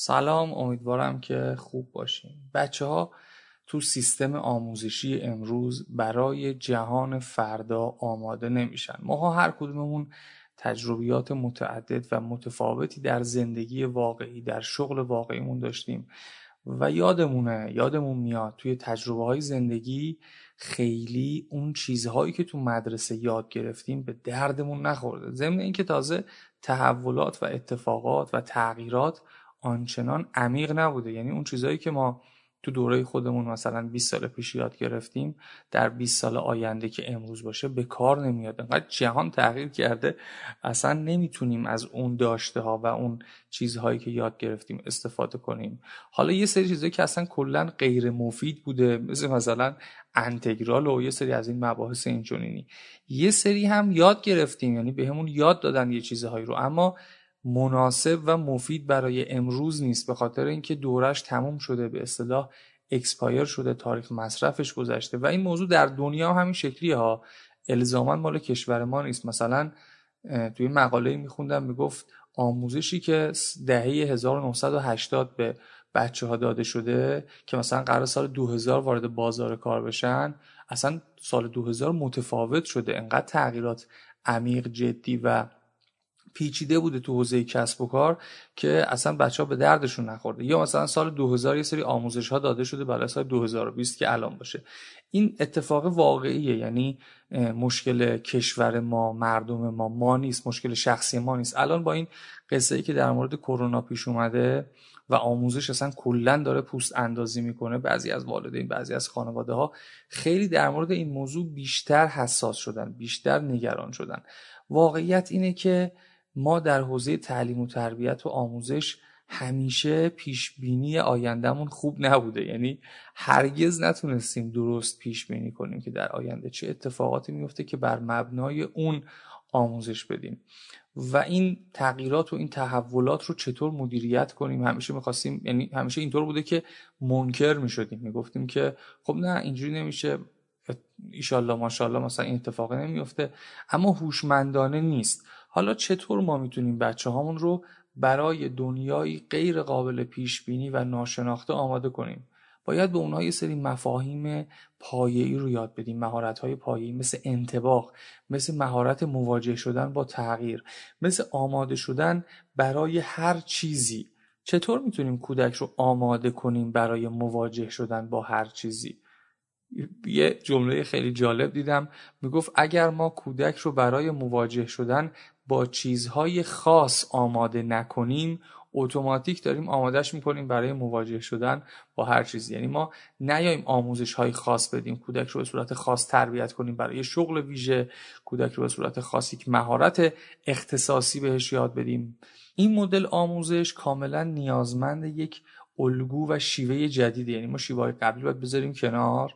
سلام امیدوارم که خوب باشیم بچه ها تو سیستم آموزشی امروز برای جهان فردا آماده نمیشن. ماها هر کدوممون تجربیات متعدد و متفاوتی در زندگی واقعی در شغل واقعیمون داشتیم و یادمونه یادمون میاد توی تجربه های زندگی خیلی اون چیزهایی که تو مدرسه یاد گرفتیم به دردمون نخورده. ضمن اینکه تازه تحولات و اتفاقات و تغییرات آنچنان عمیق نبوده. یعنی اون چیزهایی که ما تو دوره خودمون مثلا 20 سال پیش یاد گرفتیم در 20 سال آینده که امروز باشه به کار نمیاد. انقدر جهان تغییر کرده اصلا نمی‌تونیم از اون داشته ها و اون چیزهایی که یاد گرفتیم استفاده کنیم. حالا یه سری چیزهایی که اصلا کلا غیر مفید بوده مثل مثلا انتگرال و یه سری از این مباحث اینچنینی یه سری هم یاد گرفتیم یعنی بهمون به یاد دادن یه چیزهایی رو. اما مناسب و مفید برای امروز نیست به خاطر اینکه دورش تموم شده به اصطلاح expire شده تاریخ مصرفش گذشته و این موضوع در دنیا همین شکلیه ها. الزاما مال کشور ما نیست. مثلا توی مقاله میخوندم می‌گفت آموزشی که دهه 1980 به بچه ها داده شده که مثلا قرار سال 2000 وارد بازار کار بشن اصلا سال 2000 متفاوت شده. انقدر تغییرات عمیق جدی و پیچیده بوده تو حوزه کسب و کار که اصلا بچه ها به دردشون نخورده. یا مثلا سال 2000 یه سری آموزش ها داده شده برای سال 2020 که الان باشه. این اتفاق واقعیه یعنی مشکل کشور ما مردم ما ما نیست مشکل شخصی ما نیست. الان با این قصه ای که در مورد کرونا پیش اومده و آموزش اصلا کلا داره پوست اندازی می‌کنه بعضی از والدین بعضی از خانواده ها خیلی در مورد این موضوع بیشتر حساس شدن بیشتر نگران شدن. واقعیت اینه که ما در حوزه تعلیم و تربیت و آموزش همیشه پیش بینی آیندهمون خوب نبوده. یعنی هرگز نتونستیم درست پیش بینی کنیم که در آینده چه اتفاقاتی میفته که بر مبنای اون آموزش بدیم. و این تغییرات و این تحولات رو چطور مدیریت کنیم؟ همیشه می‌خواستیم یعنی همیشه اینطور بوده که منکر می‌شدیم. می‌گفتیم که خب نه اینجوری نمیشه. ایشالله ماشاءالله مثلا این اتفاق نمیفته اما هوشمندانه نیست. حالا چطور ما می‌تونیم بچه هامون رو برای دنیایی غیر قابل پیش بینی و ناشناخته آماده کنیم؟ باید به اونها یه سری مفاهیم پایه‌ای رو یاد بدیم مهارت‌های پایه‌ای مثل انتباق مثل مهارت مواجه شدن با تغییر مثل آماده شدن برای هر چیزی. چطور می‌تونیم کودک رو آماده کنیم برای مواجه شدن با هر چیزی؟ یه جمله خیلی جالب دیدم می‌گفت اگر ما کودک رو برای مواجه شدن با چیزهای خاص آماده نکنیم اتوماتیک داریم آمادهش می‌کنیم برای مواجه شدن با هر چیزی یعنی ما نیایم آموزش های خاص بدیم کودک رو به صورت خاص تربیت کنیم برای شغل ویژه کودک رو به صورت خاصی که مهارت اختصاصی بهش یاد بدیم. این مدل آموزش کاملا نیازمند یک الگو و شیوه جدیده. یعنی ما شیوه های قبلی باید بذاریم کنار.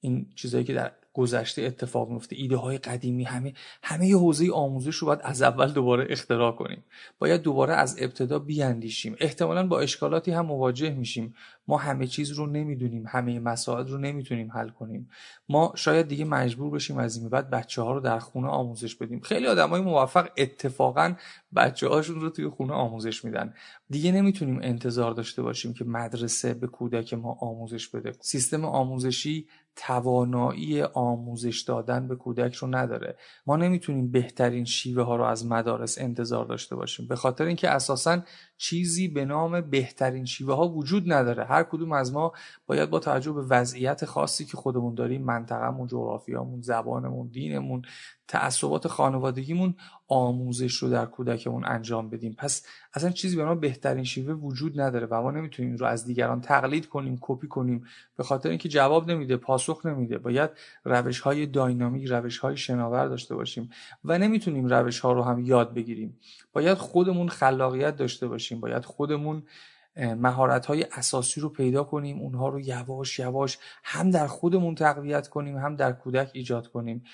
این چیزهایی که در گذشته اتفاق میفته ایده های قدیمی همه همه حوزه آموزش رو باید از اول دوباره اختراع کنیم. باید دوباره از ابتدا بیاندیشیم. احتمالا با اشکالاتی هم مواجه میشیم. ما همه چیز رو نمی‌دونیم. همه مسائل رو نمی‌تونیم حل کنیم. ما شاید دیگه مجبور بشیم از این بعد بچه ها رو در خونه آموزش بدیم. خیلی های موفق اتفاقا بچه هاشون رو توی خونه آموزش میدن. دیگه نمی‌تونیم انتظار داشته باشیم که مدرسه به کودک ما آموزش بده. سیستم آموزشی توانایی آموزش دادن به کودک رو نداره. ما نمی‌تونیم بهترین شیوه ها رو از مدارس انتظار داشته باشیم. به خاطر اینکه اساسا چیزی به نام بهترین شیوه ها وجود نداره. هر کدوم از ما باید با توجه به وضعیت خاصی که خودمون داریم منطقهمون جغرافیامون زبانمون دینمون تعصبات خانوادگیمون آموزش رو در کودکمون انجام بدیم. پس اصلا چیزی به ما بهترین شیوه وجود نداره و ما نمی‌تونیم رو از دیگران تقلید کنیم کپی کنیم. به خاطر اینکه جواب نمیده پاسخ نمیده. باید روش های داینامیک روش های شناور داشته باشیم و نمی‌تونیم روش ها رو هم یاد بگیریم. باید خودمون خلاقیت داشته باشیم. باید خودمون مهارت های اساسی رو پیدا کنیم اونها رو یواش یواش هم در خودمون تقویت کنیم هم در کودک ایجاد کنیم.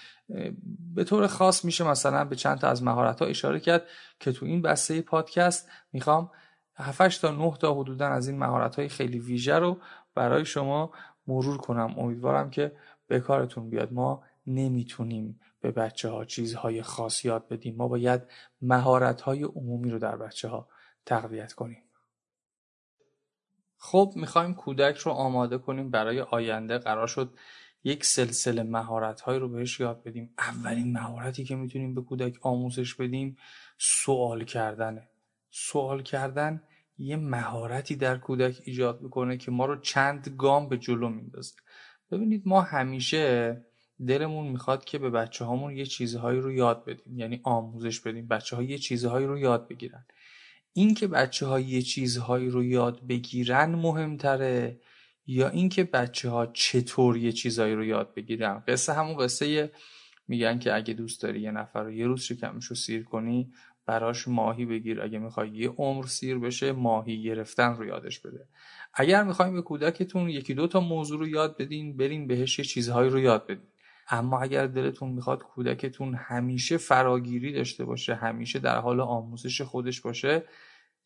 به طور خاص میشه مثلا به چند تا از مهارت ها اشاره کرد که تو این بسته پادکست می‌خوام 7 تا 9 تا حدودا از این مهارت های خیلی ویژه رو برای شما مرور کنم. امیدوارم که به کارتون بیاد. ما نمی‌تونیم به بچه ها چیزهای خاص یاد بدیم. ما باید مهارت های عمومی رو در بچه ها تقویت کنیم. خب می‌خوایم کودک رو آماده کنیم برای آینده. قرار شد یک سلسله مهارت رو بهش یاد بدیم. اولین مهارتی که می‌تونیم به کودک آموزش بدیم سوال کردنه. سوال کردن یه مهارتی در کودک ایجاد می‌کنه که ما رو چند گام به جلو میندازه. ببینید ما همیشه دلمون می‌خواد که به بچه هامون یه چیزهایی رو یاد بدیم. یعنی آموزش بدیم. بچه ها یه چیزهایی رو یاد بگیرن. اینکه بچه ها یه چیزهایی رو یاد بگیرن مهمتره یا اینکه بچه ها چطور یه چیزهایی رو یاد بگیرن؟ قصه همون قصه میگن که اگه دوست داری یه نفر رو یه روز شکمش رو سیر کنی براش ماهی بگیر. اگه می‌خوای یه عمر سیر بشه ماهی گرفتن رو یادش بده. اگر می‌خوایم به کودکتون یکی دو تا موضوع رو یاد بدین برین بهش یه چیزهایی رو یاد بدین. اما اگر دلتون می‌خواد کودکتون همیشه فراگیری داشته باشه همیشه در حال آموزش خودش باشه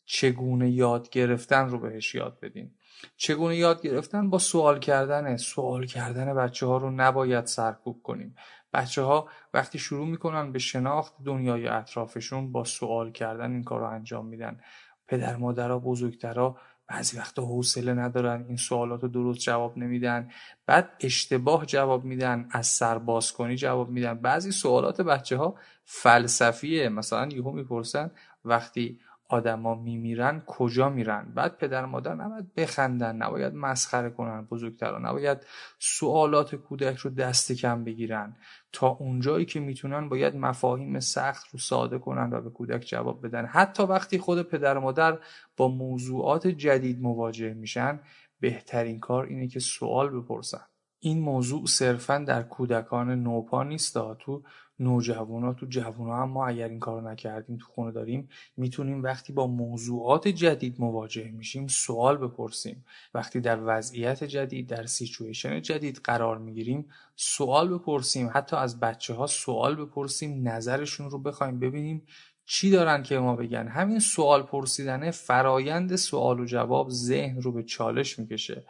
چگونه یاد گرفتن رو بهش یاد بدین. چگونه یاد گرفتن؟ با سوال کردن. سوال کردن بچه ها رو نباید سرکوب کنیم. بچه ها وقتی شروع می‌کنن به شناخت دنیای اطرافشون با سوال کردن این کار رو انجام میدن. پدر مادرها بزرگترها بعضی وقتا حوصله ندارن این سوالات رو درست جواب نمیدن. بعد اشتباه جواب میدن از سر باز کنی جواب میدن. بعضی سوالات بچه ها فلسفیه. مثلا یهو می‌پرسن وقتی آدما میمیرن کجا میرن؟ بعد پدر مادر نباید بخندن نباید مسخره کنن بزرگتران نباید سوالات کودک رو دست کم بگیرن. تا اونجایی که می‌تونن باید مفاهیم سخت رو ساده کنن و به کودک جواب بدن. حتی وقتی خود پدر مادر با موضوعات جدید مواجه میشن بهترین کار اینه که سوال بپرسن. این موضوع صرفا در کودکان نوپا نیست تو نوجوانا تو جوونا هم ما اگر این کارو نکردیم تو خونه داریم می‌تونیم وقتی با موضوعات جدید مواجه میشیم سوال بپرسیم. وقتی در وضعیت جدید در سیچویشن جدید قرار می‌گیریم سوال بپرسیم. حتی از بچه ها سوال بپرسیم نظرشون رو بخوایم ببینیم چی دارن که ما بگن. همین سوال پرسیدنه فرایند سوال و جواب ذهن رو به چالش می‌کشه.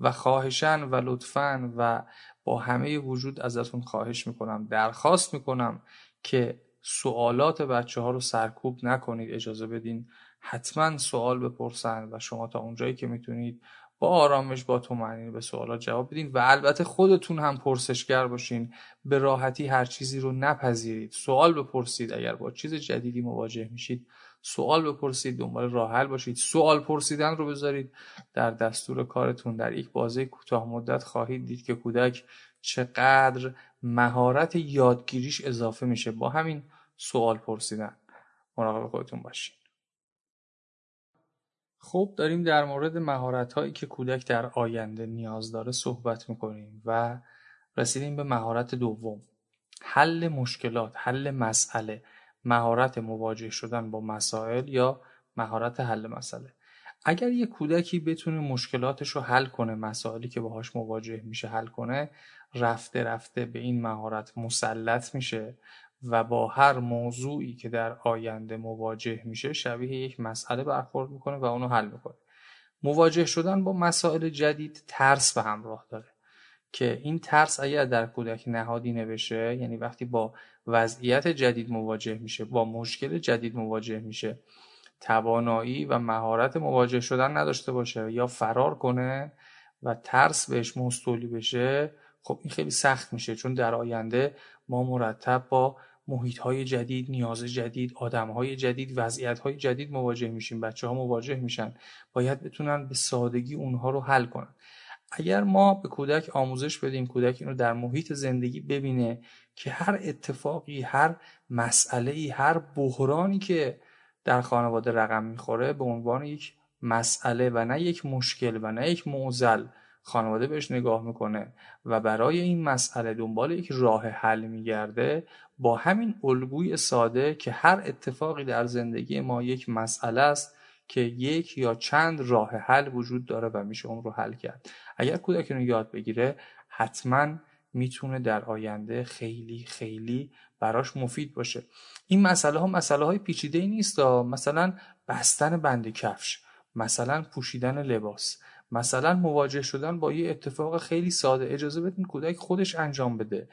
و خواهشن و لطفا و با همه وجود ازتون خواهش می‌کنم درخواست می‌کنم که سوالات بچه ها رو سرکوب نکنید اجازه بدین حتما سوال بپرسن و شما تا اونجایی که می‌تونید با آرامش با تومنین به سوالات جواب بدین و البته خودتون هم پرسشگر باشین به راحتی هر چیزی رو نپذیرید. سوال بپرسید اگر با چیز جدیدی مواجه میشید سوال بپرسید دنبال راه حل باشید. سوال پرسیدن رو بذارید در دستور کارتون. در یک بازه کوتاه مدت خواهید دید که کودک چقدر مهارت یادگیریش اضافه میشه. با همین سوال پرسیدن. مراقب خودتون باشید خب داریم در مورد مهارت هایی که کودک در آینده نیاز داره صحبت می‌کنیم و رسیدیم به مهارت دوم. حل مشکلات حل مسئله. مهارت مواجه شدن با مسائل یا مهارت حل مسئله. اگر یه کودکی بتونه مشکلاتش رو حل کنه مسائلی که باهاش مواجه میشه حل کنه رفته رفته به این مهارت مسلط میشه و با هر موضوعی که در آینده مواجه میشه شبیه یک مسئله برخورد می‌کنه و اونو حل می‌کنه. مواجه شدن با مسائل جدید ترس به همراه داره که این ترس اگر در کودک نهادینه بشه یعنی وقتی با وضعیت جدید مواجه میشه با مشکل جدید مواجه میشه. توانایی و مهارت مواجه شدن نداشته باشه یا فرار کنه و ترس بهش مستولی بشه خب این خیلی سخت میشه. چون در آینده ما مرتب با محیط های جدید نیاز جدید آدم های جدید وضعیت های جدید مواجه میشیم. بچه ها مواجه میشن. باید بتونن به سادگی اونها رو حل کنن. اگر ما به کودک آموزش بدیم کودک اینو در محیط زندگی ببینه که هر اتفاقی هر مسئله هر بحرانی که در خانواده رقم می‌خوره به عنوان یک مسئله و نه یک مشکل و نه یک معضل خانواده بهش نگاه می‌کنه و برای این مسئله دنبال یک راه حل میگرده با همین الگوی ساده که هر اتفاقی در زندگی ما یک مسئله است که یک یا چند راه حل وجود داره و میشه اون رو حل کرد. اگر کودک رو یاد بگیره حتما می‌تونه در آینده خیلی خیلی براش مفید باشه. این مسئله ها مسئله های پیچیده ای نیست مثلا بستن بند کفش مثلا پوشیدن لباس مثلا مواجه شدن با یه اتفاق خیلی ساده. اجازه بدین کودک خودش انجام بده.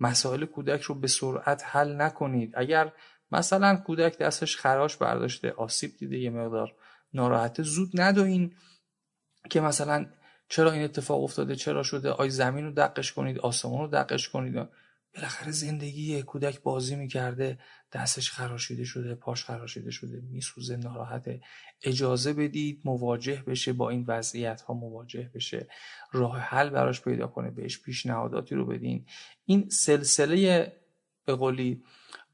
مسائل کودک رو به سرعت حل نکنید. اگر مثلا کودک دستش خراش برداشته آسیب دیده یه مقدار ناراحته. زود ندوین که مثلا چرا این اتفاق افتاده چرا شده آی زمین رو دقش کنید آسمان رو دقش کنید. بالاخره زندگی کودک بازی می‌کرده دستش خراشیده شده پاش خراشیده شده میسوزه ناراحته. اجازه بدید مواجه بشه با این وضعیت ها مواجه بشه. راه حل براش پیدا کنه بهش پیشنهاداتی رو بدین. این سلسله به قولی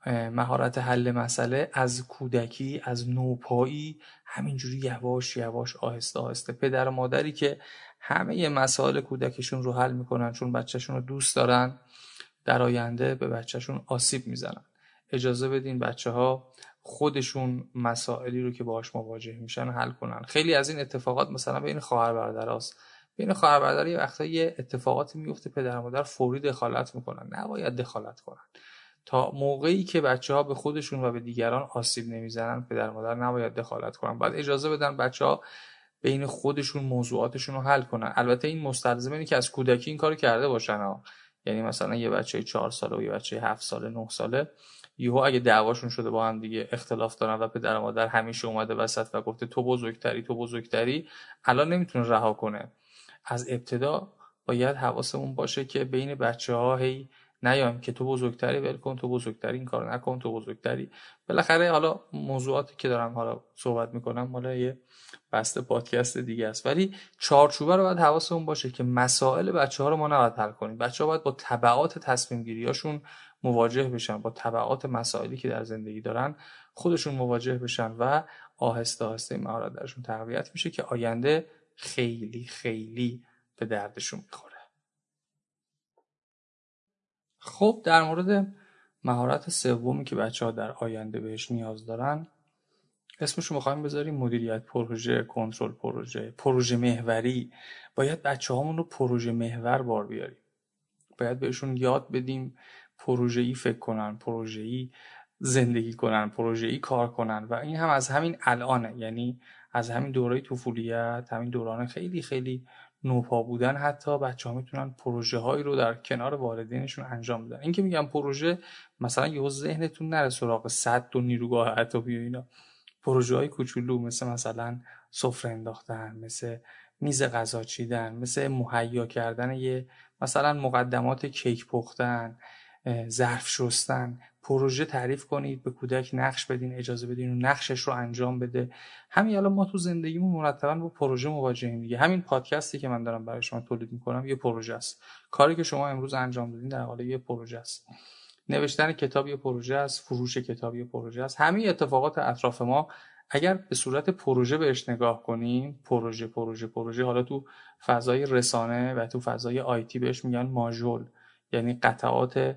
مهارت حل مسئله از کودکی از نوپایی همینجوری یواش یواش آهسته آهسته. پدر و مادری که همه مسائل کودکشون رو حل می‌کنن چون بچهشون رو دوست دارن در آینده به بچهشون آسیب می‌زنن. اجازه بدین بچه ها خودشون مسائلی رو که باهاش مواجه میشن حل کنن. خیلی از این اتفاقات مثلا بین خواهر برادرست بین خواهر برادر یه وقتا یه اتفاقاتی میفته پدر مادر فوری دخالت می‌کنن. نباید دخالت کنن. تا موقعی که بچه ها به خودشون و به دیگران آسیب نمی‌زنن پدر مادر نباید دخالت کنن. باید اجازه بدن بچه ها بین خودشون موضوعاتشون رو حل کنن. البته این مستلزم اینه که از کودکی این کارو کرده باشن ها. یعنی مثلا یه بچه چهار ساله و یه بچه هفت ساله نه ساله یهو اگه دعواشون شده با هم دیگه اختلاف دارن و پدر مادر همیشه اومده وسط و گفته تو بزرگتری تو بزرگتری الان نمی‌تونه رها کنه. از ابتدا باید حواسمون باشه که بین بچه ها هی نیایم که تو بزرگتری ول کن تو بزرگتری این کار نکن تو بزرگتری. بالاخره حالا موضوعاتی که دارم حالا صحبت می‌کنم مال یه بسته پادکست دیگه است. ولی چارچوبه رو باید حواسمون باشه که مسائل بچه ها رو ما نباید حل کنیم. بچه ها باید با تبعات تصمیم گیریاشون مواجه بشن با تبعات مسائلی که در زندگی دارن خودشون مواجه بشن و آهسته آهسته مهارت درشون تقویت میشه که آینده خیلی خیلی به دردشون می‌خوره. خب در مورد مهارت سومی که بچه ها در آینده بهش نیاز دارن اسمش رو می‌خوایم بذاریم مدیریت پروژه کنترل پروژه پروژه محوری. باید بچه هامون رو پروژه محور بار بیاریم. باید بهشون یاد بدیم پروژه ای فکر کنن پروژه ای زندگی کنن پروژه ای کار کنن و این هم از همین الانه. یعنی از همین دوره طفولیت همین دوران خیلی خیلی نوپا بودن حتی بچه ها می‌تونن پروژه هایی رو در کنار والدینشون انجام بدن. این که میگم پروژه مثلا یه ذهنتون نره سراغ صد و نیروگاه عطابی و اینا. پروژه های کوچولو مثل مثلا سفره انداختن مثل میز غذا چیدن مثل مهیا کردن یه مثلا مقدمات کیک پختن ظرف شستن. پروژه تعریف کنید به کودک نقش بدین اجازه بدین و نقشش رو انجام بده. همین الان ما تو زندگیمون مرتبا با پروژه مواجهیم دیگه. همین پادکستی که من دارم برای شما تولید می‌کنم یه پروژه است. کاری که شما امروز انجام دادین در حال یه پروژه است. نوشتن کتاب یه پروژه است فروش کتاب یه پروژه است. همین اتفاقات اطراف ما اگر به صورت پروژه بهش نگاه کنیم پروژه پروژه پروژه حالا تو فضای رسانه و تو فضای آیتی بهش میگن ماژول یعنی قطعات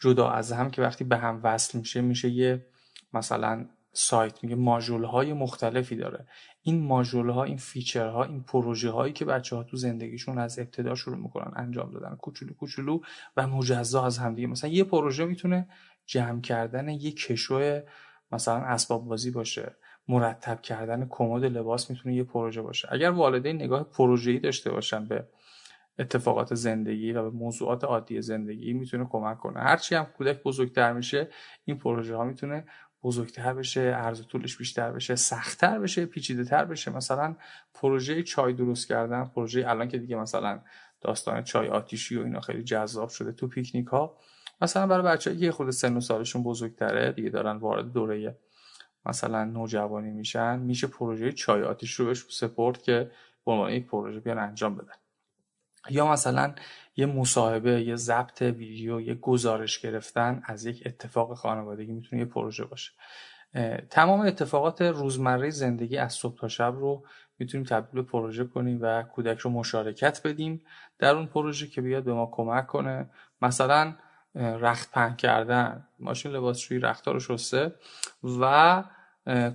جدا از هم که وقتی به هم وصل میشه میشه یه مثلا سایت میگه ماژول های مختلفی داره. این ماژول ها این feature ها این پروژه هایی که بچه ها تو زندگیشون از ابتدا شروع می‌کنن انجام دادن. کوچولو کوچولو و مجزا از هم دیگه. مثلا یه پروژه می‌تونه جمع کردن یه کشو مثلا اسباب بازی باشه. مرتب کردن کمد لباس می‌تونه یه پروژه باشه. اگر والدین نگاه پروژه‌ای داشته باشن به اتفاقات زندگی و به موضوعات عادی زندگی می‌تونه کمک کنه. هرچی هم کودک بزرگتر میشه این پروژه ها می‌تونه بزرگتر بشه عرض طولش بیشتر بشه سختتر بشه پیچیده تر بشه. مثلا پروژه چای درست کردن پروژه الان که دیگه مثلا داستان چای آتیشی و اینا خیلی جذاب شده تو پیکنیک ها مثلا برای بچه‌ای که خود سن و سالشون بزرگتره دیگه دارن وارد دوره مثلا نوجوانی میشن میشه پروژه چای آتیش رو بهش سپورت که به عنوان یک پروژه بیان انجام بدن. یا مثلا یه مصاحبه یه ضبط ویدیو یه گزارش گرفتن از یک اتفاق خانوادگی می‌تونه یه پروژه باشه. تمام اتفاقات روزمره زندگی از صبح تا شب رو می‌تونیم تبدیل به پروژه کنیم و کودک رو مشارکت بدیم در اون پروژه که بیاد به ما کمک کنه. مثلا رخت پهن کردن ماشین لباسشویی رختها رو شسته و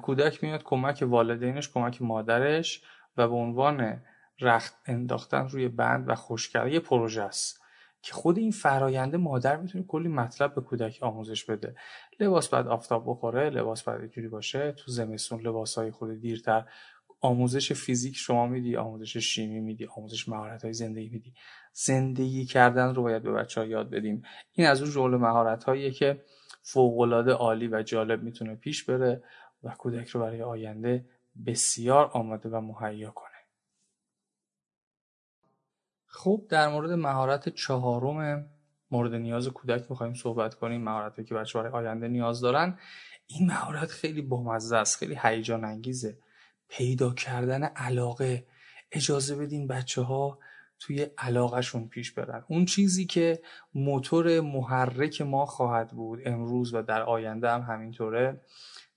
کودک میاد کمک والدینش کمک مادرش و به عنوان رخت انداختن روی بند و خوش یه پروژه است که خود این فراینده مادر می‌تونه کلی مطلب به کودک آموزش بده. لباس بعد آفتاب بخوره لباس بعد اینجوری باشه تو زمستون لباس های خود دیرتر آموزش فیزیک شما میدی آموزش شیمی میدی آموزش مهارت های زندگی میدی. زندگی کردن رو باید به بچه ها یاد بدیم. این از اون جمله مهارت هاییه که فوق عالی و جالب می‌تونه پیش بره و کودک رو برای آینده بسیار آماده و مهیا کنه. خب در مورد مهارت چهارم مورد نیاز کودک می‌خوایم صحبت کنیم مهارتی که بچه برای آینده نیاز دارن. این مهارت خیلی بامزه است خیلی هیجان انگیزه. پیدا کردن علاقه. اجازه بدین بچه ها توی علاقهشون پیش برن. اون چیزی که موتور محرک ما خواهد بود امروز و در آینده هم همینطوره.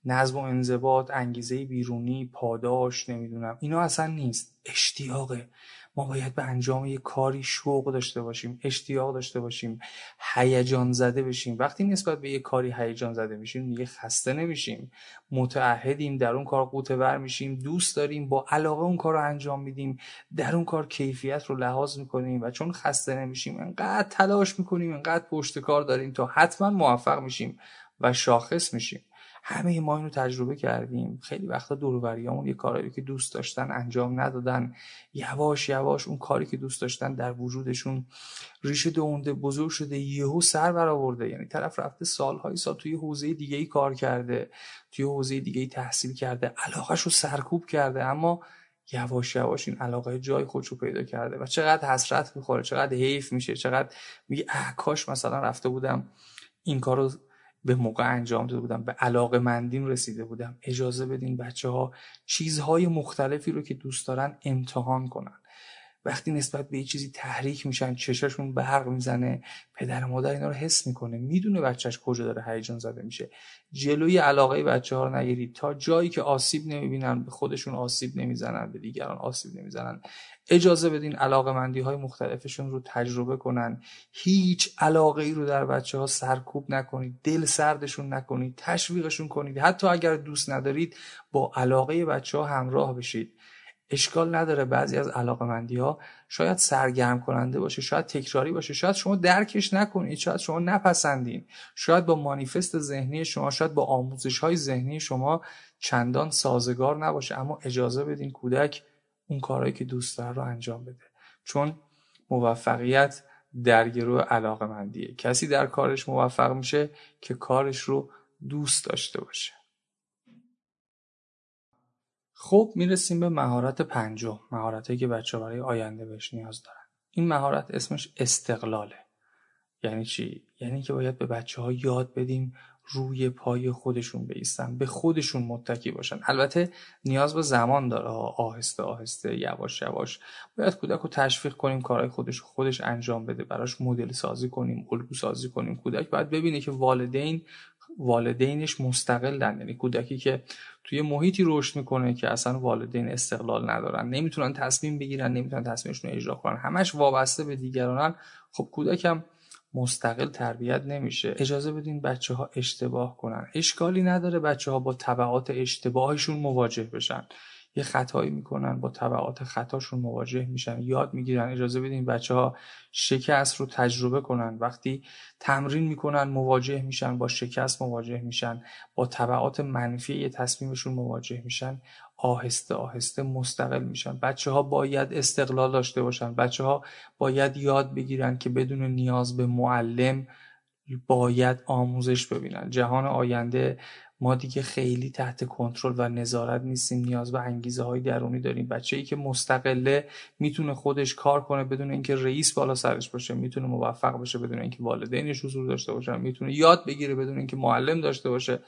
نظم و انضباط انگیزه بیرونی پاداش نمی‌دونم اینا اصلا نیست. اشتیاقه. ما باید به انجام یک کاری شوق داشته باشیم اشتیاق داشته باشیم هیجان زده بشیم. وقتی نسبت به یک کاری هیجان زده میشیم دیگه خسته نمیشیم. متعهدیم در اون کار قوته ور میشیم. دوست داریم با علاقه اون کار رو انجام میدیم. در اون کار کیفیت رو لحاظ می‌کنیم و چون خسته نمیشیم انقدر تلاش می‌کنیم انقدر پشت کار داریم تا حتما موفق میشیم و شاخص میشیم. همه ما اینو تجربه کردیم. خیلی وقتا دوروبریامون یه کارایی که دوست داشتن انجام ندادن. یواش یواش اون کاری که دوست داشتن در وجودشون ریشه دونده بزرگ شده یهو سر برآورده. یعنی طرف رفته سالهای سال توی حوزه دیگه ای کار کرده توی حوزه دیگه ای تحصیل کرده علاقهش رو سرکوب کرده. اما یواش یواش این علاقه جای خودش رو پیدا کرده و چقدر حسرت می‌خوره چقدر حیف میشه چقدر میگه کاش مثلا رفته بودم این کارو به موقع انجام داده بودم به علاقه مندیم رسیده بودم. اجازه بدین بچه ها چیزهای مختلفی رو که دوست دارن امتحان کنن. وقتی نسبت به یه چیزی تحریک میشن چشاشون برق می‌زنه پدر مادر اینا رو حس می‌کنه می‌دونه بچهش کجا داره هیجان زده میشه. جلوی علاقه بچه ها رو نگیرید. تا جایی که آسیب نمی‌بینن به خودشون آسیب نمی‌زنن به دیگران آسیب نمی‌زنن. اجازه بدین علاقه مندی های مختلفشون رو تجربه کنن. هیچ علاقه ای رو در بچه ها سرکوب نکنید. دل سردشون نکنید. تشویقشون کنید. حتی اگر دوست ندارید با علاقه بچه ها همراه بشید. اشکال نداره بعضی از علاقمندی ها شاید سرگرم کننده باشه شاید تکراری باشه شاید شما درکش نکنید شاید شما نپسندین. شاید با مانیفست ذهنی شما شاید با آموزش های ذهنی شما چندان سازگار نباشه. اما اجازه بدین کودک اون کارهایی که دوست داره رو انجام بده. چون موفقیت در گروه علاقه کسی در کارش موفق میشه که کارش رو دوست داشته باشه. خب می‌رسیم به مهارت پنجم مهارتی که بچه برای آینده بهش نیاز دارن. این مهارت اسمش استقلاله. یعنی چی؟ یعنی که باید به بچه ها یاد بدیم روی پای خودشون بیستن به خودشون متکی باشن. البته نیاز به زمان داره. آهسته آهسته یواش یواش. باید کودک رو تشویق کنیم کارهای خودش خودش انجام بده. براش مدل سازی کنیم الگو سازی کنیم. کودک باید ببینه که والدین والدینش مستقلن یعنی کودکی که توی محیطی رشد می‌کنه که اصلا والدین استقلال ندارن. نمی‌تونن تصمیم بگیرن نمی‌تونن تصمیمشون رو اجرا کنن. همش وابسته به دیگرانن. خب کودکم مستقل تربیت نمیشه. اجازه بدین بچه ها اشتباه کنن. اشکالی نداره بچه ها با طبعات اشتباهشون مواجه بشن. یه خطایی می‌کنن با طبعات خطاشون مواجه میشن یاد می‌گیرن اجازه بدین بچه ها شکست رو تجربه کنن. وقتی تمرین می‌کنن مواجه میشن با شکست مواجه میشن با طبعات منفی یه تصمیمشون مواجه میشن آهسته آهسته مستقل میشن. بچه ها باید استقلال داشته باشن. بچه ها باید یاد بگیرن که بدون نیاز به معلم باید آموزش ببینن. جهان آینده ما دیگه خیلی تحت کنترل و نظارت نیستیم نیاز به انگیزه های درونی داریم. بچه ای که مستقله می‌تونه خودش کار کنه بدون اینکه رئیس بالا سرش باشه می‌تونه موفق بشه بدون اینکه والدینش حضور داشته باشن می‌تونه یاد بگیره بدون اینکه معلم داشته باشه.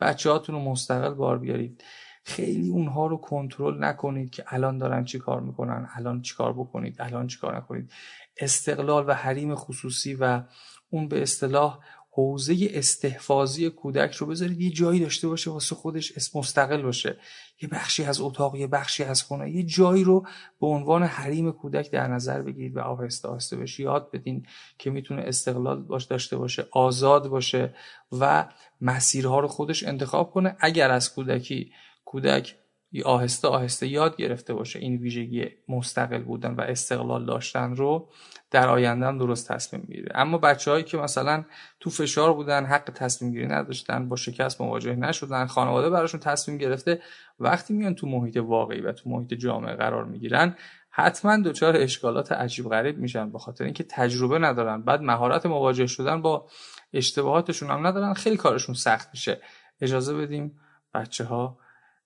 بچه هاتون رو مستقل بار بیارید. خیلی اونها رو کنترل نکنید که الان دارن چی کار می‌کنن الان چی کار بکنید الان چی کار نکنید. استقلال و حریم خصوصی و اون به اصطلاح حوزه استحفاظی کودک رو بذارید یه جایی داشته باشه واسه خودش اسم مستقل باشه. یه بخشی از اتاق یه بخشی از خونه یه جایی رو به عنوان حریم کودک در نظر بگیرید و آهسته آهسته بهش یاد بدین که می‌تونه استقلال باش داشته باشه آزاد باشه و مسیرها رو خودش انتخاب کنه. اگر از کودکی کودک آهسته آهسته یاد گرفته باشه این ویژگی مستقل بودن و استقلال داشتن رو در آینده هم درست تصمیم می‌گیره. اما بچههایی که مثلا تو فشار بودن حق تصمیم گیری نداشتن با شکست مواجه نشدن خانواده براشون تصمیم گرفته وقتی میان تو محیط واقعی و تو محیط جامعه قرار می‌گیرن حتما دچار اشکالات عجیب غریب میشن. به خاطر اینکه تجربه ندارن بعد مهارت مواجه شدن با اشتباهاتشون هم ندارن خیلی کارشون سخت میشه. اجازه بدیم بچه ها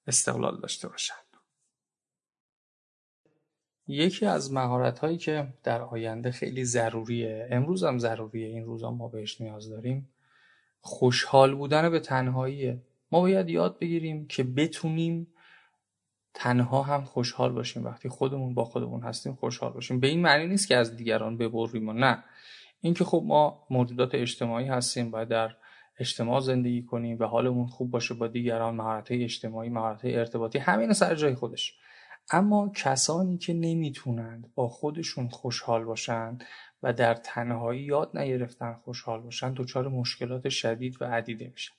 استقلال داشته باشن. یکی از مهارت هایی که در آینده خیلی ضروریه امروز هم ضروریه این روزا ما بهش نیاز داریم خوشحال بودن به تنهاییه. ما باید یاد بگیریم که بتونیم تنها هم خوشحال باشیم. وقتی خودمون با خودمون هستیم خوشحال باشیم. به این معنی نیست که از دیگران ببریم و نه. اینکه خب ما موجودات اجتماعی هستیم باید در اجتماع زندگی کنیم و حالمون خوب باشه با دیگران مهارت اجتماعی مهارت ارتباطی همین سر جای خودش. اما کسانی که نمی‌تونند با خودشون خوشحال باشند و در تنهایی یاد نگرفتن خوشحال باشن دچار مشکلات شدید و عدیده میشن.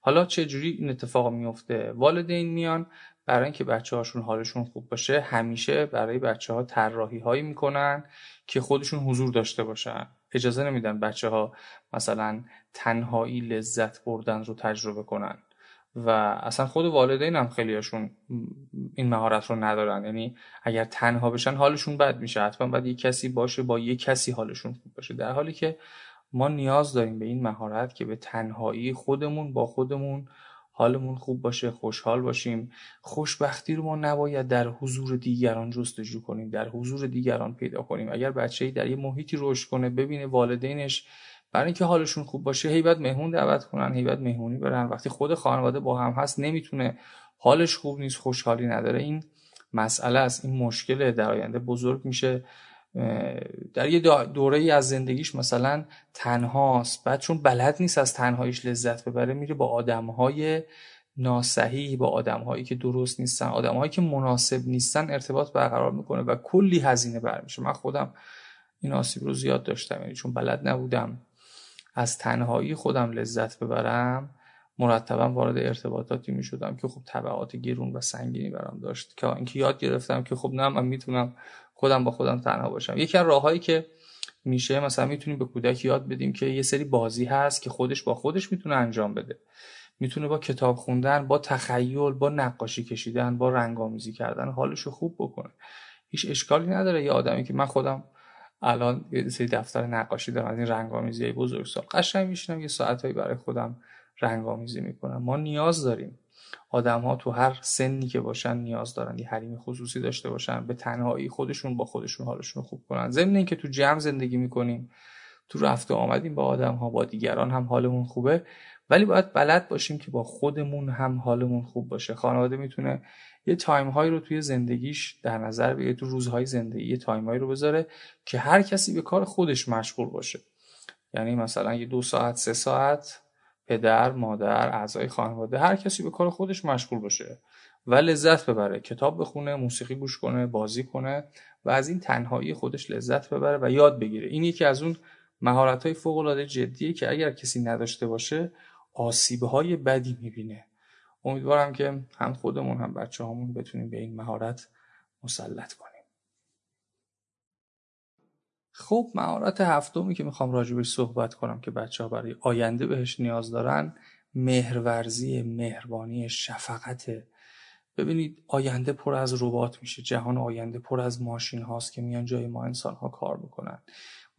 حالا چه جوری این اتفاق میفته والدین میان برای اینکه بچه هاشون حالشون خوب باشه همیشه برای بچه ها طراحی هایی می‌کنن که خودشون حضور داشته باشن. اجازه نمیدن بچه ها مثلا تنهایی لذت بردن رو تجربه کنن. و اصلا خود والدین هم خیلیاشون این مهارت رو ندارن. یعنی اگر تنها بشن حالشون بد میشه. حتما باید یک کسی باشه با یک کسی حالشون خوب باشه. در حالی که ما نیاز داریم به این مهارت که به تنهایی خودمون با خودمون حالمون خوب باشه خوشحال باشیم. خوشبختی رو ما نباید در حضور دیگران جستجو کنیم در حضور دیگران پیدا کنیم. اگر بچه در یه محیطی رشد کنه ببینه والدینش برای اینکه حالشون خوب باشه هی بعد مهمون دعوت کنن هی بعد مهمونی برن. وقتی خود خانواده با هم هست نمی‌تونه حالش خوب نیست خوشحالی نداره. این مسئله است این مشکل در آینده بزرگ میشه. در یه دوره ای از زندگیش مثلا تنهاست. بعد چون بلد نیست از تنهاییش لذت ببره میره با آدمهای ناسحی با آدمهایی که درست نیستن آدمهایی که مناسب نیستن ارتباط برقرار می‌کنه و کلی هزینه برمیشه. من خودم این آسیب رو زیاد داشتم یعنی چون بلد نبودم. از تنهایی خودم لذت ببرم مرتبا وارد ارتباطاتی می شدم که خب طبعات گرون و سنگینی برام داشت که اینکه یاد گرفتم که خب نه من می‌تونم خودم با خودم تنها باشم. یکی از راههایی که میشه مثلا می‌تونیم به کودک یاد بدیم که یه سری بازی هست که خودش با خودش می‌تونه انجام بده. می‌تونه با کتاب خوندن با تخیل با نقاشی کشیدن با رنگامیزی کردن حالش رو خوب بکنه. هیچ اشکالی نداره یه آدمی که من خودم الان یه سری دفتر نقاشی دارم از این رنگامیزی بزرگسال قشنگ میشینم یه ساعتهایی برای خودم رنگامیزی می‌کنم. ما نیاز داریم آدم ها تو هر سنی که باشن نیاز دارن یه حریم خصوصی داشته باشن به تنهایی خودشون با خودشون حالشون خوب کنن. ضمن اینکه تو جمع زندگی می‌کنیم تو رفته آمدیم با آدم ها با دیگران هم حالمون خوبه. ولی باید بلد باشیم که با خودمون هم حالمون خوب باشه. خانواده می‌تونه یه time هایی رو توی زندگیش در نظر بگیره تو روزهای زندگی یه time هایی رو بذاره که هر کسی به کار خودش مشغول باشه. یعنی مثلا یه دو ساعت سه ساعت پدر مادر اعضای خانواده هر کسی به کار خودش مشغول باشه و لذت ببره. کتاب بخونه موسیقی گوش کنه بازی کنه و از این تنهایی خودش لذت ببره و یاد بگیره. این یکی از اون مهارت های فوق العاده جدیه که اگر کسی نداشته باشه آسیب های بدی می‌بینه. امیدوارم که هم خودمون هم بچه همون بتونیم به این مهارت مسلط کنیم. خب مهارت هفتمی که می‌خوام راجبش صحبت کنم که بچه ها برای آینده بهش نیاز دارن مهرورزی مهربانی شفقت. ببینید آینده پر از ربات میشه. جهان آینده پر از ماشین هاست که میان جای ما انسان ها کار می‌کنن.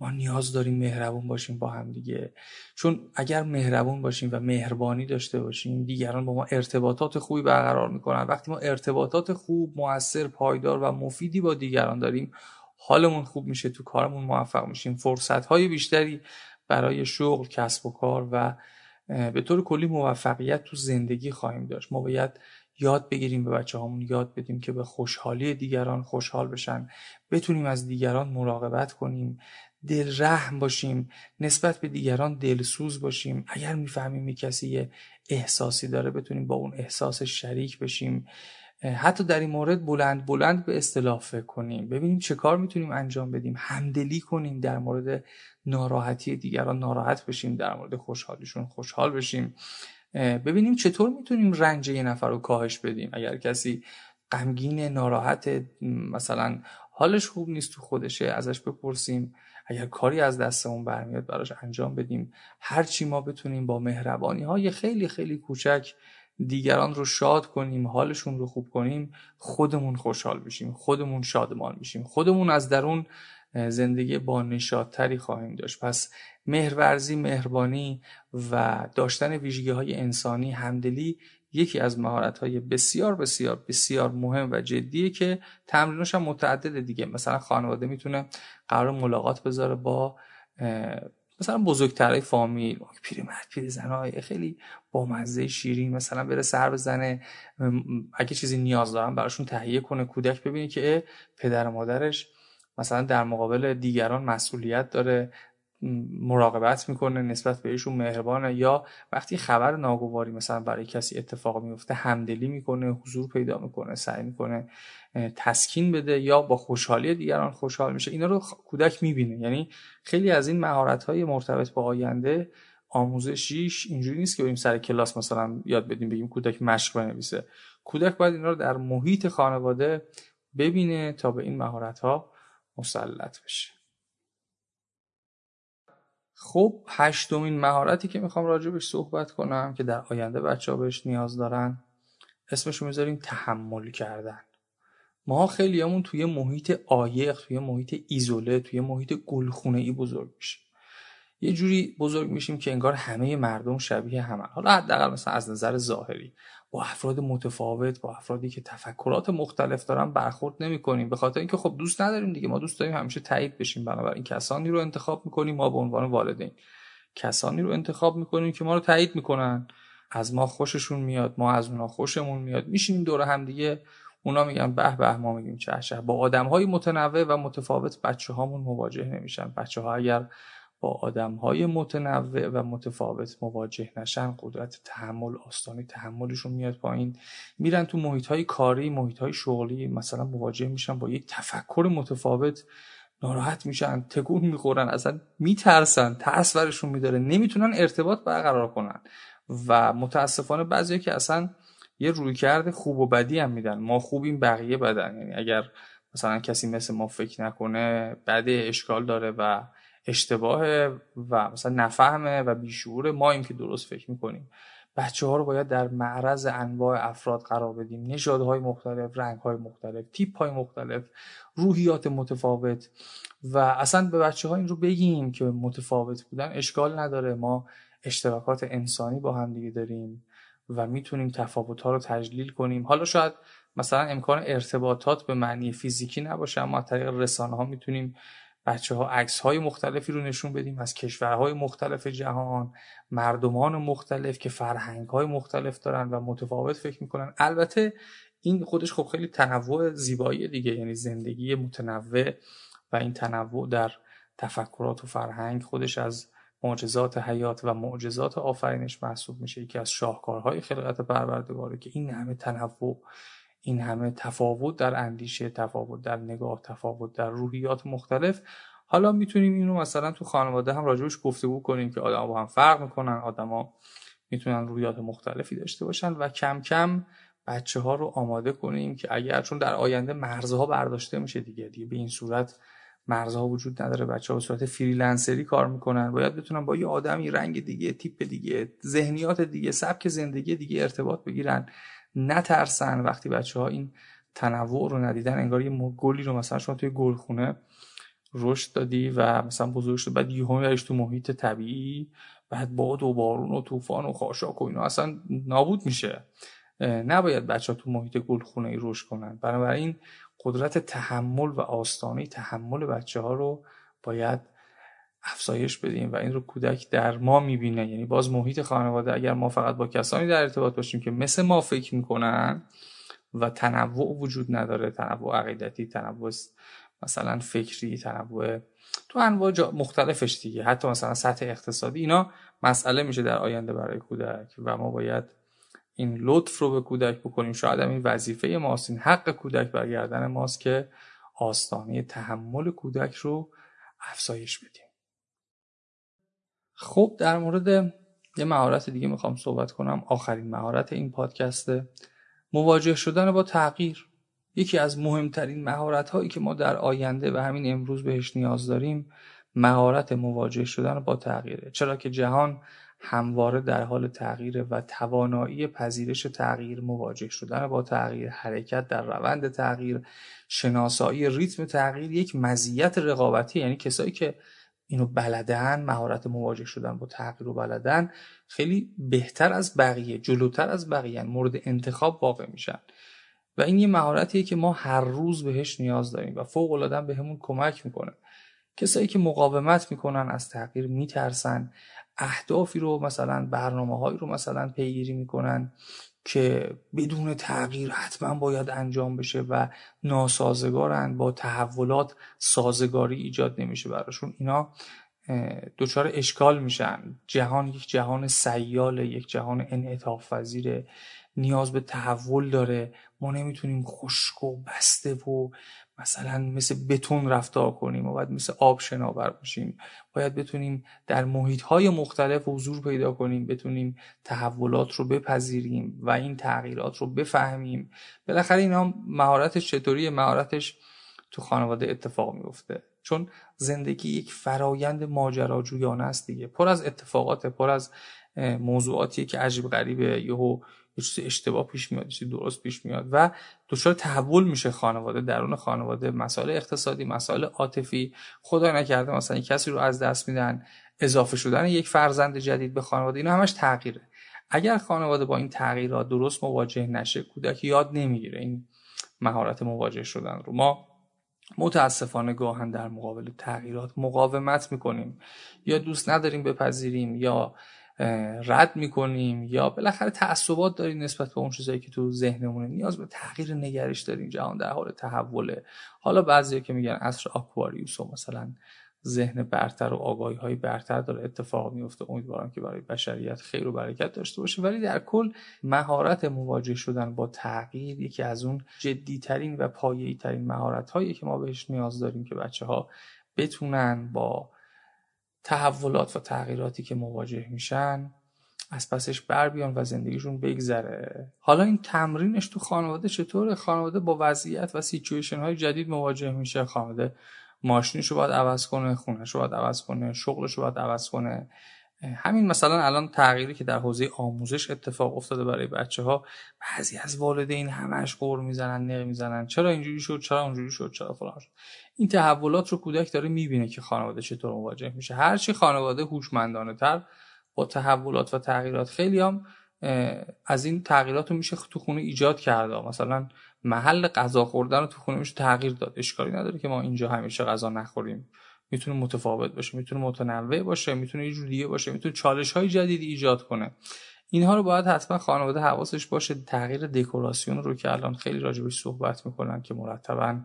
ما نیاز داریم مهربون باشیم با هم دیگه. چون اگر مهربون باشیم و مهربانی داشته باشیم دیگران با ما ارتباطات خوبی برقرار می‌کنن. وقتی ما ارتباطات خوب موثر پایدار و مفیدی با دیگران داریم حالمون خوب میشه تو کارمون موفق میشیم. فرصت های بیشتری برای شغل کسب و کار و به طور کلی موفقیت تو زندگی خواهیم داشت. ما باید یاد بگیریم به بچه هامون یاد بدیم که به خوشحالی دیگران خوشحال بشن. بتونیم از دیگران مراقبت کنیم دل رحم باشیم نسبت به دیگران دلسوز باشیم. اگر می‌فهمیم کسی یه احساسی داره بتونیم با اون احساس شریک بشیم. حتی در این مورد بلند بلند به اصطلاح فکر کنیم. ببینیم چه کار می‌تونیم انجام بدیم. همدلی کنیم در مورد ناراحتی دیگران. ناراحت بشیم در مورد خوشحالیشون خوشحال بشیم. ببینیم چطور می‌تونیم رنج یه نفر رو کاهش بدیم. اگر کسی غمگین ناراحت مثلا حالش خوب نیست تو خودشه ازش بپرسیم. اگر کاری از دستمون برمیاد براش انجام بدیم. هرچی ما بتونیم با مهربانی های خیلی خیلی کوچک دیگران رو شاد کنیم حالشون رو خوب کنیم خودمون خوشحال بشیم خودمون شادمان بشیم. خودمون از درون زندگی با نشادتری خواهیم داشت. پس مهرورزی مهربانی و داشتن ویژگی های انسانی همدلی یکی از مهارت های بسیار بسیار بسیار مهم و جدیه که تمرینش هم متعدد دیگه. مثلا خانواده می‌تونه قرار ملاقات بذاره با مثلا بزرگترهای فامیل. پیرمرد پیرزنای خیلی بامزه شیرین مثلا بره سر بزنه. اگه چیزی نیاز دارن براشون تهیه کنه کودک ببینه که پدر و مادرش مثلا در مقابل دیگران مسئولیت داره. مراقبت می‌کنه نسبت بهشون مهربانه. یا وقتی خبر ناگواری مثلا برای کسی اتفاق میفته همدلی می‌کنه حضور پیدا می‌کنه سعی می‌کنه تسکین بده یا با خوشحالی دیگران خوشحال میشه. اینا رو کودک می‌بینه. یعنی خیلی از این مهارت های مرتبط با آینده آموزشیش اینجوری نیست که بریم سر کلاس مثلا یاد بدیم بگیم کودک مشق بنویسه. کودک باید اینا رو در محیط خانواده ببینه تا به این مهارت ها مسلط بشه. خب هشتمین مهارتی که می‌خوام راجبش صحبت کنم که در آینده بچه ها بهش نیاز دارن اسمشو می‌ذاریم تحمل کردن. ما خیلیامون توی محیط عایق توی محیط ایزوله توی محیط گلخونه ای بزرگ میشیم. یه جوری بزرگ میشیم که انگار همه مردم شبیه همه حالا حداقل مثلا از نظر ظاهری. با افراد متفاوت با افرادی که تفکرات مختلف دارن برخورد نمی کنیم به خاطر اینکه خب دوست نداریم دیگه. ما دوست داریم همیشه تایید بشیم. بنابراین کسانی رو انتخاب می‌کنیم. ما به عنوان والدین. کسانی رو انتخاب می‌کنیم که ما رو تایید می‌کنن. از ما خوششون میاد ما از اونا خوشمون میاد. میشینیم دور هم دیگه. اونا میگن به به ما میگیم چه با آدم های متنوع و متفاوت بچه هامون مواجه نمیشن. بچه ها اگر با آدم های متنوع و متفاوت مواجه نشن قدرت تحمل آستانی تحملشون میاد پایین. میرن تو محیط های کاری محیط های شغلی مثلا مواجه میشن با یک تفکر متفاوت. ناراحت میشن تکون می‌خورن اصلا میترسن ترس ورشون میداره. نمی‌تونن ارتباط برقرار کنن. و متاسفانه بعضی که اصلا یه رویکرد خوب و بدی هم میدن. ما خوبیم بقیه بدن. یعنی اگر مثلا کسی مثل ما فکر نکنه بده اشکال داره و اشتباه و مثلا نفهمه و بیشعور ما این که درست فکر می‌کنیم. بچه ها رو باید در معرض انواع افراد قرار بدیم. نژادهای مختلف رنگهای مختلف تیپ های مختلف روحیات متفاوت. و اصلا به بچه ها این رو بگیم که متفاوت بودن اشکال نداره. ما اشتراکات انسانی با هم دیگه داریم و می‌تونیم تفاوت ها رو تجلیل کنیم. حالا شاید مثلا امکان ارتباطات به معنی فیزیکی نباشه اما از طریق رسانه ها می‌تونیم بچه ها عکس های مختلفی رو نشون بدیم از کشورهای مختلف جهان مردمان مختلف که فرهنگ های مختلف دارن و متفاوت فکر می‌کنن. البته این خودش خب خیلی تنوع زیبایی دیگه یعنی زندگی متنوع و این تنوع در تفکرات و فرهنگ خودش از معجزات حیات و معجزات آفرینش محسوب میشه. یکی از شاهکارهای خلقت پروردگاره که این همه تنوع این همه تفاوت در اندیشه تفاوت در نگاه تفاوت در روحیات مختلف. حالا می‌تونیم اینو مثلا تو خانواده هم راجبش گفتگو کنیم که آدم با هم فرق می‌کنن آدما می‌تونن روحیات مختلفی داشته باشن و کم کم بچه ها رو آماده کنیم که اگر چون در آینده مرزها برداشته میشه دیگه دیگه به این صورت مرزها وجود نداره. بچه ها به صورت فریلنسری کار می‌کنن. باید بتونن با یه آدمی رنگ دیگه تیپ دیگه ذهنیات دیگه سبک زندگی دیگه ارتباط بگیرن. نترسن وقتی بچه ها این تنوع رو ندیدن. انگار یه گلی رو مثلا شما توی گلخونه رشد دادی و مثلا بزرگ شد بعد یهو تو محیط طبیعی بعد باد و بارون و طوفان و خاشاک و اینا. اصلا نابود میشه. نباید بچه ها تو محیط گلخونه ای رشد کنن. بنابراین قدرت تحمل و آستانه تحمل بچه ها رو باید افزایش بدیم و این رو کودک در ما می‌بینه. یعنی باز محیط خانواده اگر ما فقط با کسانی در ارتباط باشیم که مثل ما فکر می‌کنن و تنوع وجود نداره تنوع عقیدتی تنوع مثلا فکری تنوع تو انواع مختلفش دیگه. حتی مثلا سطح اقتصادی اینا مسئله میشه در آینده برای کودک و ما باید این لطف رو به کودک بکنیم. شاید این وظیفه ماست این حق کودک برگردن ماست که آستانه تحمل کودک رو افزایش بدیم. خب در مورد یه مهارت دیگه می‌خوام صحبت کنم. آخرین مهارت این پادکسته مواجه شدن با تغییر. یکی از مهمترین مهارت هایی که ما در آینده و همین امروز بهش نیاز داریم مهارت مواجه شدن با تغییره. چرا که جهان همواره در حال تغییر و توانایی پذیرش تغییر مواجه شدن با تغییر حرکت در روند تغییر شناسایی ریتم تغییر یک مزیت رقابتی یعنی کسایی که اینو بلدن مهارت مواجه شدن با تغییر رو بلدن خیلی بهتر از بقیه جلوتر از بقیه مورد انتخاب واقع میشن. و این یه مهارتیه که ما هر روز بهش نیاز داریم و فوق العاده بهمون کمک می‌کنه. کسایی که مقاومت می‌کنن از تغییر میترسن اهدافی رو مثلا برنامه رو مثلا پیگیری می‌کنن. که بدون تغییر حتما باید انجام بشه و ناسازگارن با تحولات سازگاری ایجاد نمیشه براشون. اینا دچار اشکال میشن. جهان یک جهان سیال یک جهان انعطاف پذیر نیاز به تحول داره. ما نمی‌تونیم خشک و بسته و مثلا مثل بتون رفتار کنیم و باید مثل آب شناور باشیم. باید بتونیم در محیط های مختلف حضور پیدا کنیم بتونیم تحولات رو بپذیریم و این تغییرات رو بفهمیم. بالاخره اینا مهارتش چطوری مهارتش تو خانواده اتفاق میفته چون زندگی یک فرایند ماجراجویانه است دیگه. پر از اتفاقات پر از موضوعاتی که عجیب غریبه. یهو یه چیز اشتباه پیش میاد چیز درست پیش میاد و دچار تحول میشه خانواده درون خانواده. مسائل اقتصادی مسائل عاطفی. خدا نکرده مثلا کسی رو از دست میدن اضافه شدن یک فرزند جدید به خانواده اینا همش تغییره. اگر خانواده با این تغییرات درست مواجه نشه کودک یاد نمی‌گیره این مهارت مواجه شدن رو. ما متاسفانه گاهن در مقابل تغییرات مقاومت می‌کنیم. یا دوست نداریم بپذیریم یا رد می‌کنیم یا بالاخره تعصبات داریم نسبت به اون چیزایی که تو ذهنمونه. نیاز به تغییر نگرش داریم جهان در حال تحوله. حالا بعضی که میگن عصر آکواریوس و مثلا ذهن برتر و آگاهی های برتر داره اتفاق میفته امیدوارم که برای بشریت خیر و برکت داشته باشه. ولی در کل مهارت مواجه شدن با تغییر یکی از اون جدیترین و پایه‌ای ترین مهارت هایی که ما بهش نیاز داریم که بچه ها بتونن با تحولات و تغییراتی که مواجه میشن از پسش بر بیان و زندگیشون بگذره. حالا این تمرینش تو خانواده چطوره؟ خانواده با وضعیت و سیچویشن های جدید مواجه میشه. خانواده ماشینش رو باید عوض کنه خونش رو باید عوض کنه شغلش رو باید عوض کنه. همین مثلا الان تغییری که در حوزه آموزش اتفاق افتاده برای بچه ها بعضی از والدین همش قور می‌زنن نق می‌زنن. چرا اینجوری شد؟ چرا اونجوری شد؟ چرا فلان شد؟ این تحولات رو کودک داره می‌بینه که خانواده چطور مواجه میشه. هرچی خانواده هوشمندانه تر با تحولات و تغییرات خیلی هم از این تغییرات رو میشه تو خونه ایجاد کرده. مثلا محل غذا خوردن رو تو خونه میشه تغییر داد. اشکالی نداره که ما اینجا همیشه غذا نخوریم. می‌تونه متفاوت باشه می‌تونه متنوع باشه می‌تونه یه جور دیگه باشه می‌تونه چالش های جدیدی ایجاد کنه. اینها رو باید حتما خانواده حواسش باشه. تغییر دکوراسیون رو که الان خیلی راجبش صحبت می‌کنن که مرتبا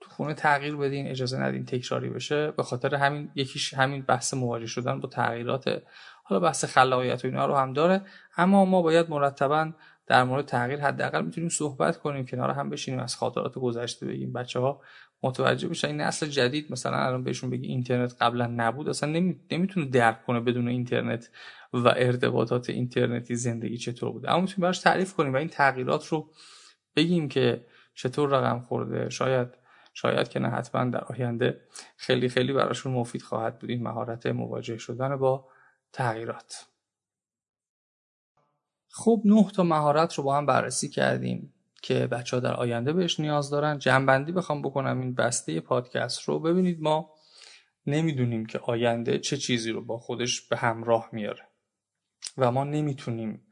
تو خونه تغییر بدین اجازه ندین تکراری بشه. به خاطر همین یکیش همین بحث مواجه شدن با تغییرات حالا بحث خلاقیت و اینا رو هم داره. اما ما باید مرتبا در مورد تغییر حداقل می‌تونیم صحبت کنیم کنار هم بشینیم از خاطرات گذشته بگیم. بچه ها متوجه بشن. این نسل جدید مثلا الان بهشون بگی اینترنت قبلا نبود اصلا نمی... نمی‌تونه درک کنه بدون اینترنت و ارتباطات اینترنتی زندگی چطور بوده. اما می‌تونیم براش تعریف کنیم و این تغییرات رو بگیم که چطور رقم خورده. شاید شاید که نه حتما در آینده خیلی خیلی براشون مفید خواهد بود این مهارت مواجه شدن با تغییرات. خب نه تا مهارت رو با هم بررسی کردیم. که بچه ها در آینده بهش نیاز دارن. جنبندی بخوام بکنم این بسته پادکست رو. ببینید ما نمی‌دونیم که آینده چه چیزی رو با خودش به همراه میاره. و ما نمی‌تونیم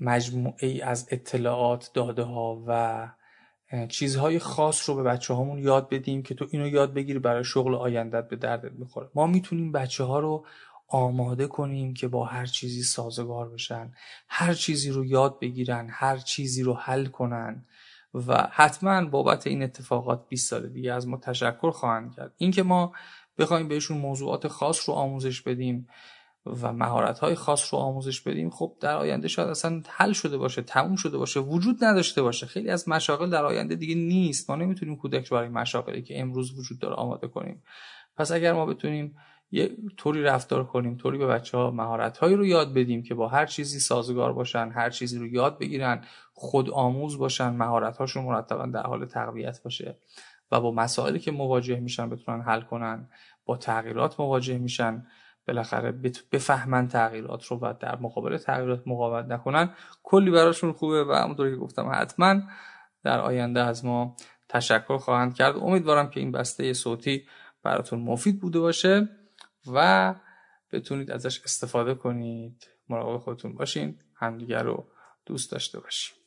مجموعه ای از اطلاعات داده ها و چیزهای خاص رو به بچه هامون یاد بدیم که تو اینو یاد بگیری برای شغل آیندت به دردت می‌خوره. ما می‌تونیم بچه ها رو آماده کنیم که با هر چیزی سازگار بشن هر چیزی رو یاد بگیرن هر چیزی رو حل کنن. و حتما بابت این اتفاقات 20 سال دیگه از ما تشکر خواهند کرد. اینکه ما بخوایم بهشون موضوعات خاص رو آموزش بدیم و مهارت های خاص رو آموزش بدیم خب در آینده شاید اصلا حل شده باشه تموم شده باشه وجود نداشته باشه. خیلی از مشاغل در آینده دیگه نیست. ما نمی‌تونیم کودک برای مشاغلی که امروز وجود داره آماده کنیم. پس اگر ما بتونیم یه طوری رفتار کنیم طوری به بچه ها مهارت هایی رو یاد بدیم که با هر چیزی سازگار باشن هر چیزی رو یاد بگیرن خود آموز باشن مهارت هاشون مرتبا در حال تقویت باشه و با مسائلی که مواجه میشن بتونن حل کنن با تغییرات مواجه میشن بالاخره بفهمن تغییرات رو و در مقابل تغییرات مقاومت نکنن. کلی براشون خوبه و همونطوری که گفتم حتما در آینده از ما تشکر خواهند کرد. امیدوارم که این بسته صوتی براتون مفید بوده باشه. و بتونید ازش استفاده کنید. مراقب خودتون باشین. همدیگر رو دوست داشته باشیم